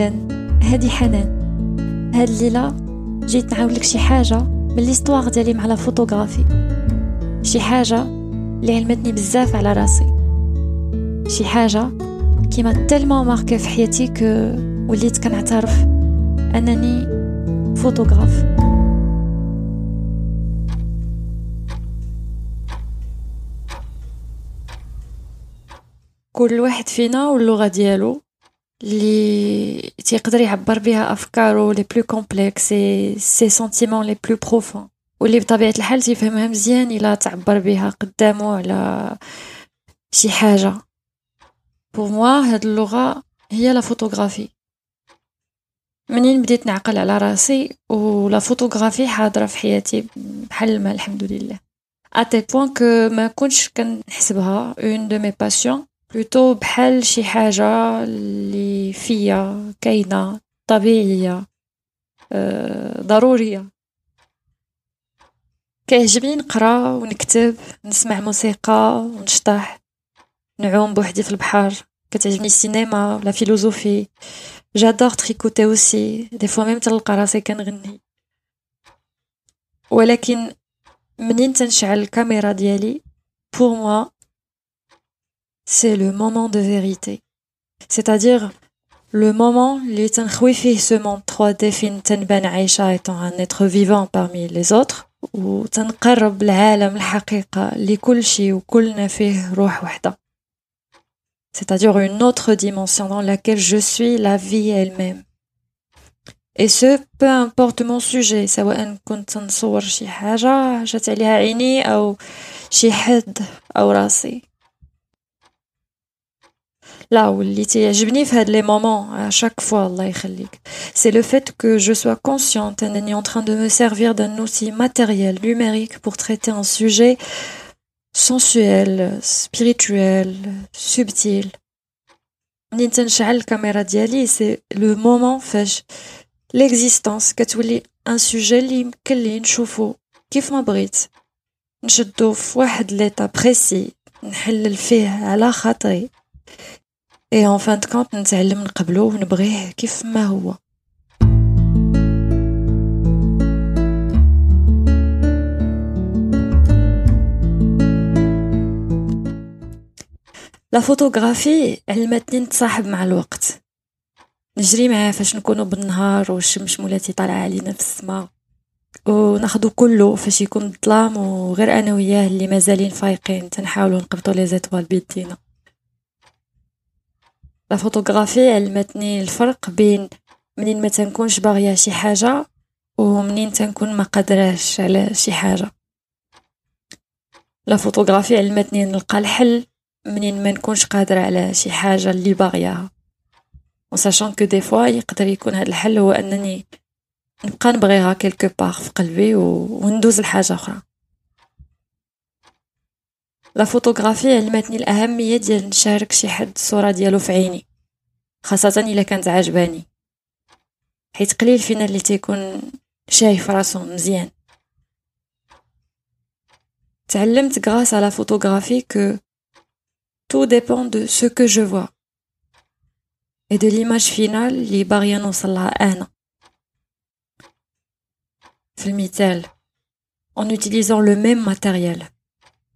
أهلا هادي حنان. هاد الليلة جيت نعاود لك شي حاجة من ليستواغ ديالي مع لا فوتوغرافي. شي حاجة اللي علمتني بزاف على راسي. شي حاجة كيما تلمو ماركي في حياتي كو وليت كنعترف أنني فوتوغراف. كل واحد فينا واللغة ديالو اللي تيقدر يعبر بها افكارو لي بلو كومبلكس سي سنتيمون لي بلو بروفون واللي بطبيعة الحال تيفهمها مزيان إلا تعبر بها قدامه على شي حاجة. بور موا هاد اللغة هي لا فوتوغرافي منين بديت نعقل على راسي ولا فوتوغرافي حاضرة في حياتي بحال الماء الحمد لله. اتي بوين كو ما كنتش كنحسبها اون دو مي باسيون بلوتو بحال شي حاجة اللي فيا كاينة طبيعية ضرورية كيعجبني نقرا ونكتب نسمع موسيقى ونشطح نعوم بوحدي في البحر. كتعجبني السينما ولا فيلوزوفي. جادور تريكوتي اوسي دي فوا ميم تلقى راسي كنغني. ولكن منين تنشعل الكاميرا ديالي؟ بور موا c'est le moment de vérité. C'est-à-dire le moment اللي تنخوي فيه ce monde 3D فين تنبان عايشة étant un être vivant parmi les autres وتنقرب لعالم الحقيقة اللي كل شيء وكلنا فيه روح وحدة. C'est-à-dire une autre dimension dans laquelle je suis la vie elle-même. Et ce, peu importe mon sujet, سواء كنت نصور شي حاجة جات عليها عيني أو شي حد أو راسي. là où تيعجبني في هاد لي مومون à chaque fois الله يخليك c'est le fait que je sois consciente انني en train de me servir d'un outil matériel numérique pour traiter un sujet sensuel spirituel subtil منين تنشعل الكاميرا ديالي سي لو مومون فاش ليكزيستونس كتولي ان سوجي اللي يمكن لي نشوفو كيف ما بغيت نشدو في واحد ليطا بريسي نحلل فيه على خاطري اي ان فان كونت نتعلم نقبلو ونبغيه كيف ما هو. لا فوتوغرافي علمتني نتصاحب مع الوقت. نجري معاه فاش نكونو بالنهار والشمس مولاتي طالعة علينا في السماء وناخدو كله فاش يكون الظلام وغير أنا وياه اللي مازالين فايقين. تنحاولوا نقبطوا لي زيتوال بيدينا. لا فوتوغرافي علمتني الفرق بين منين ما تنكونش باغيه شي حاجة ومنين تنكون ما قادراش على شي حاجة لا فوتوغرافي علمتني نلقى الحل منين ما نكونش قادره على شي حاجة اللي باغياها وساشون كو دي فوا يقدر يكون هذا الحل هو انني نبقى نبغيها كيلكو باغ في قلبي و... وندوز لحاجه أخرى لا فوتوغرافي علمتني الاهميه ديال نشارك شي حد الصوره ديالو في عيني خاصه الا كانت عجباني حيت قليل فينا اللي تيكون شايف راسو مزيان تعلمت غراس على فوتوغرافي كو tout dépend de ce que je vois et de l'image finale اللي باغيه نوصلها انا في المثال en utilisant le même matériel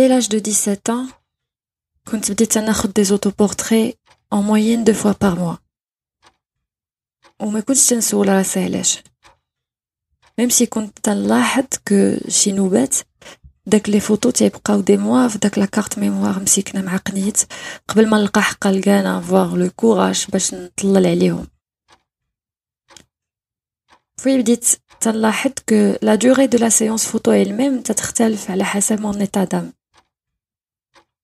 Dès l'âge de 17 ans, كنت بديت ناخد دي زوتوبورتري en moyenne deux fois par mois وما كنتش تنسول راسي علاش ميم سي كنت تنلاحظ كو شي نوبات داك لي فوتو تيبقاو دي موا في داك لا كارت ميموار مسكنا مع قنيت قبل ما نلقى حقا لقانا فواغ لو كوراج باش نطلل عليهم في بديت تنلاحظ كو لا دوغي دو لا سيونس فوتو elle même تتختلف على حسب مون ايتا دام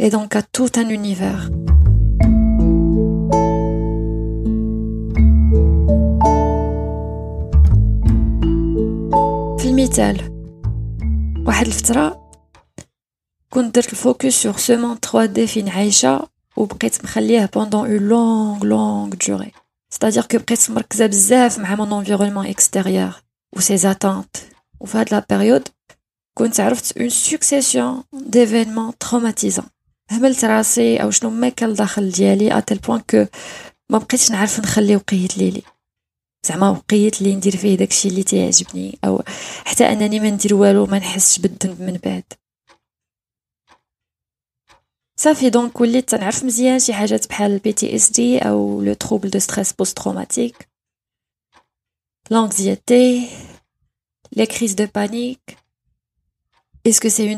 et donc à tout un univers. في المثال واحد الفترة كنت درت الفوكس sur ce monde 3D فين عايشة وبقيت مخليه pendant une longue longue durée c'est-à-dire que بقيت مركزة بزاف مع mon environnement extérieur و ses attentes وفي هاد لا période كنت عرفت une succession d'événements traumatisants هملت راسي أو شنو ما كان الداخل ديالي اتل بوان كو ما بقيتش نعرف نخلي وقيت ليلي زعما وقيت لي ندير فيه داكشي اللي تيعجبني أو حتى أنني ما ندير والو ما نحسش بالذنب من بعد. صافي دونك وليت تنعرف مزيان شي حاجات بحال البي تي اس دي أو لو تروبل دو ستريس بوست تروماتيك l'anxiété les crises de panique. Est-ce que c'est une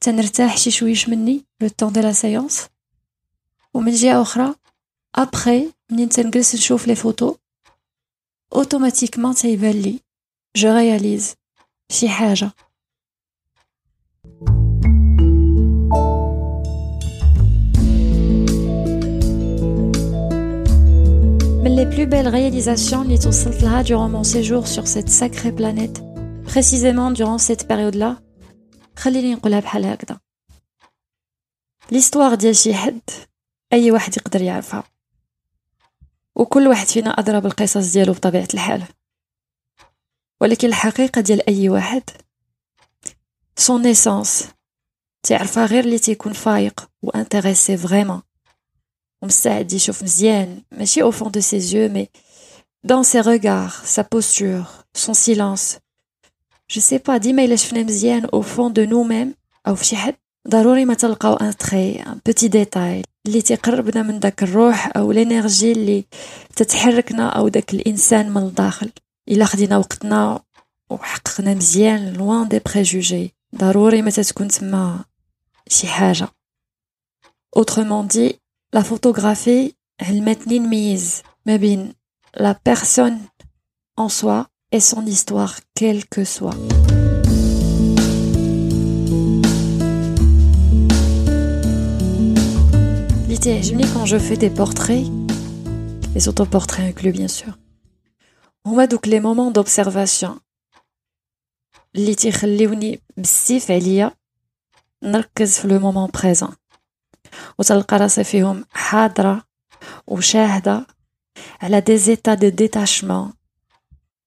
تنرتاح شي شويش مني لو طون دو لا سيونس ومن جهه اخرى ابخي منين تنجلس نشوف لي فوتو اوتوماتيكمون تيبان لي جو رياليز شي حاجه les plus belles réalisations les توصلت durant mon séjour sur cette sacrée planète précisément durant cette période-là خليني نقولها بحال هكذا. L'histoire ديال شي حد أي واحد يقدر يعرفها. وكل واحد فينا ادرى بالقصص ديالو بطبيعة الحال. ولكن الحقيقة ديال أي واحد سون ايسونس تعرفها غير اللي تيكون فايق وانتريسي فريمون ومستعد يشوف مزيان ماشي au fond de ses yeux mais dans ses regards sa posture son silence. je sais pas ديما الا شفنا مزيان au fond de nous-mêmes او في شي حد ضروري ما تلقاو ان تري ان بوتي ديتاي اللي تيقربنا من داك الروح او لينيرجي اللي تتحركنا او داك الانسان من الداخل الا خدينا وقتنا وحققنا مزيان لوان دي بريجوجي ضروري ما تتكون تما شي حاجه autrement dit la photographie علمتني نميز ما بين la personne en soi et son histoire quelle que soit اللي تعجبني quand je fais des portraits les autoportraits inclus bien sûr هما دوك لي مومون دوبسيرفاسيون اللي تيخليوني بزاف عليا نركز في لو مومون بريزون وتلقى راسي فيهم حاضرة وشاهدة على دي زيتا دو ديتاشمون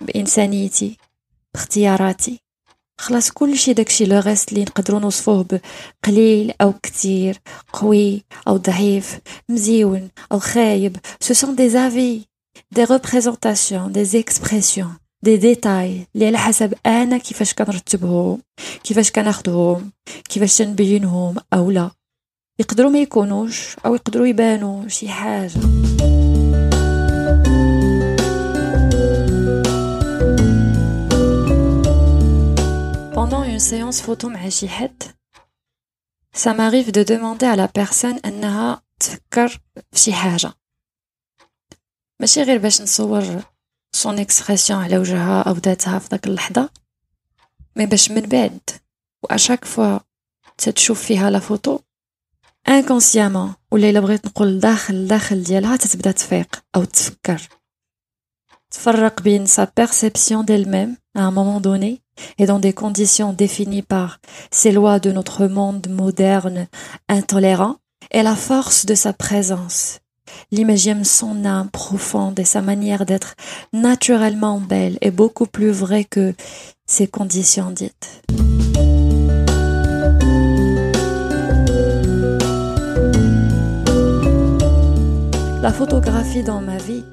بإنسانيتي باختياراتي. خلاص كلشي داكشي لو غيست اللي نقدروا نوصفوه بقليل أو كتير قوي أو ضعيف مزيون أو خايب ce sont des avis des représentations des expressions des détails اللي على حسب أنا كيفاش كنرتبهم كيفاش كناخدهم كيفاش تنبينهم أو لا. يقدروا ما يكونوش أو يقدروا يبانوا شي حاجة. séance photo مع شي حد ça m'arrive de demander à la personne انها تفكر في شي حاجه ماشي غير باش نصور سون اكسبرسيون على وجهها او ذاتها في داك اللحظه مي باش من بعد واشاك فوا تتشوف فيها لا فوتو انكونسيامون ولا الا بغيت نقول داخل داخل ديالها تتبدا تفيق او تفكر تفرق بين sa perception d'elle-même à un moment donné et dans des conditions définies par ces lois de notre monde moderne intolérant et la force de sa présence. L'imagine son âme profonde et sa manière d'être naturellement belle est beaucoup plus vraie que ces conditions dites. La photographie dans ma vie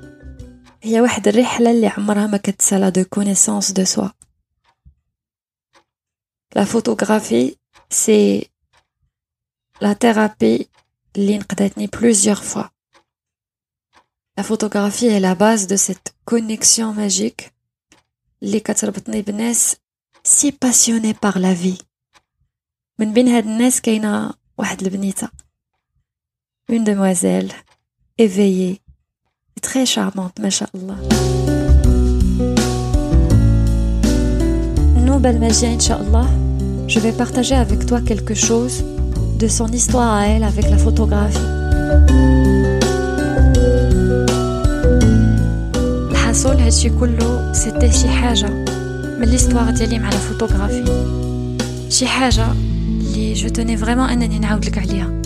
هي واحد الرحلة اللي عمرها ما كتسالى de connaissance de soi. La photographie, c'est la thérapie اللي نقدتني plusieurs fois. La photographie est la base de cette connexion magique اللي كتربطني بناس si passionnés par la vie. من بين هاد الناس كاينة واحد البنيتة. Une demoiselle éveillée très charmante, mashallah. Noble Magia, Inch'Allah, je vais partager avec toi quelque chose de son histoire à elle avec la photographie. الحصول هادشي كله سيتي شي حاجة من ليستوار ديالي مع لا فوتوغرافي شي حاجة اللي جو توني فريمون انني نعاود لك عليها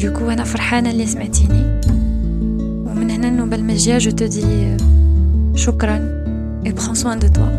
دوكو انا فرحانة اللي سمعتيني ومن هنا النوبة المجية جو te dis شكرا et prends soin de toi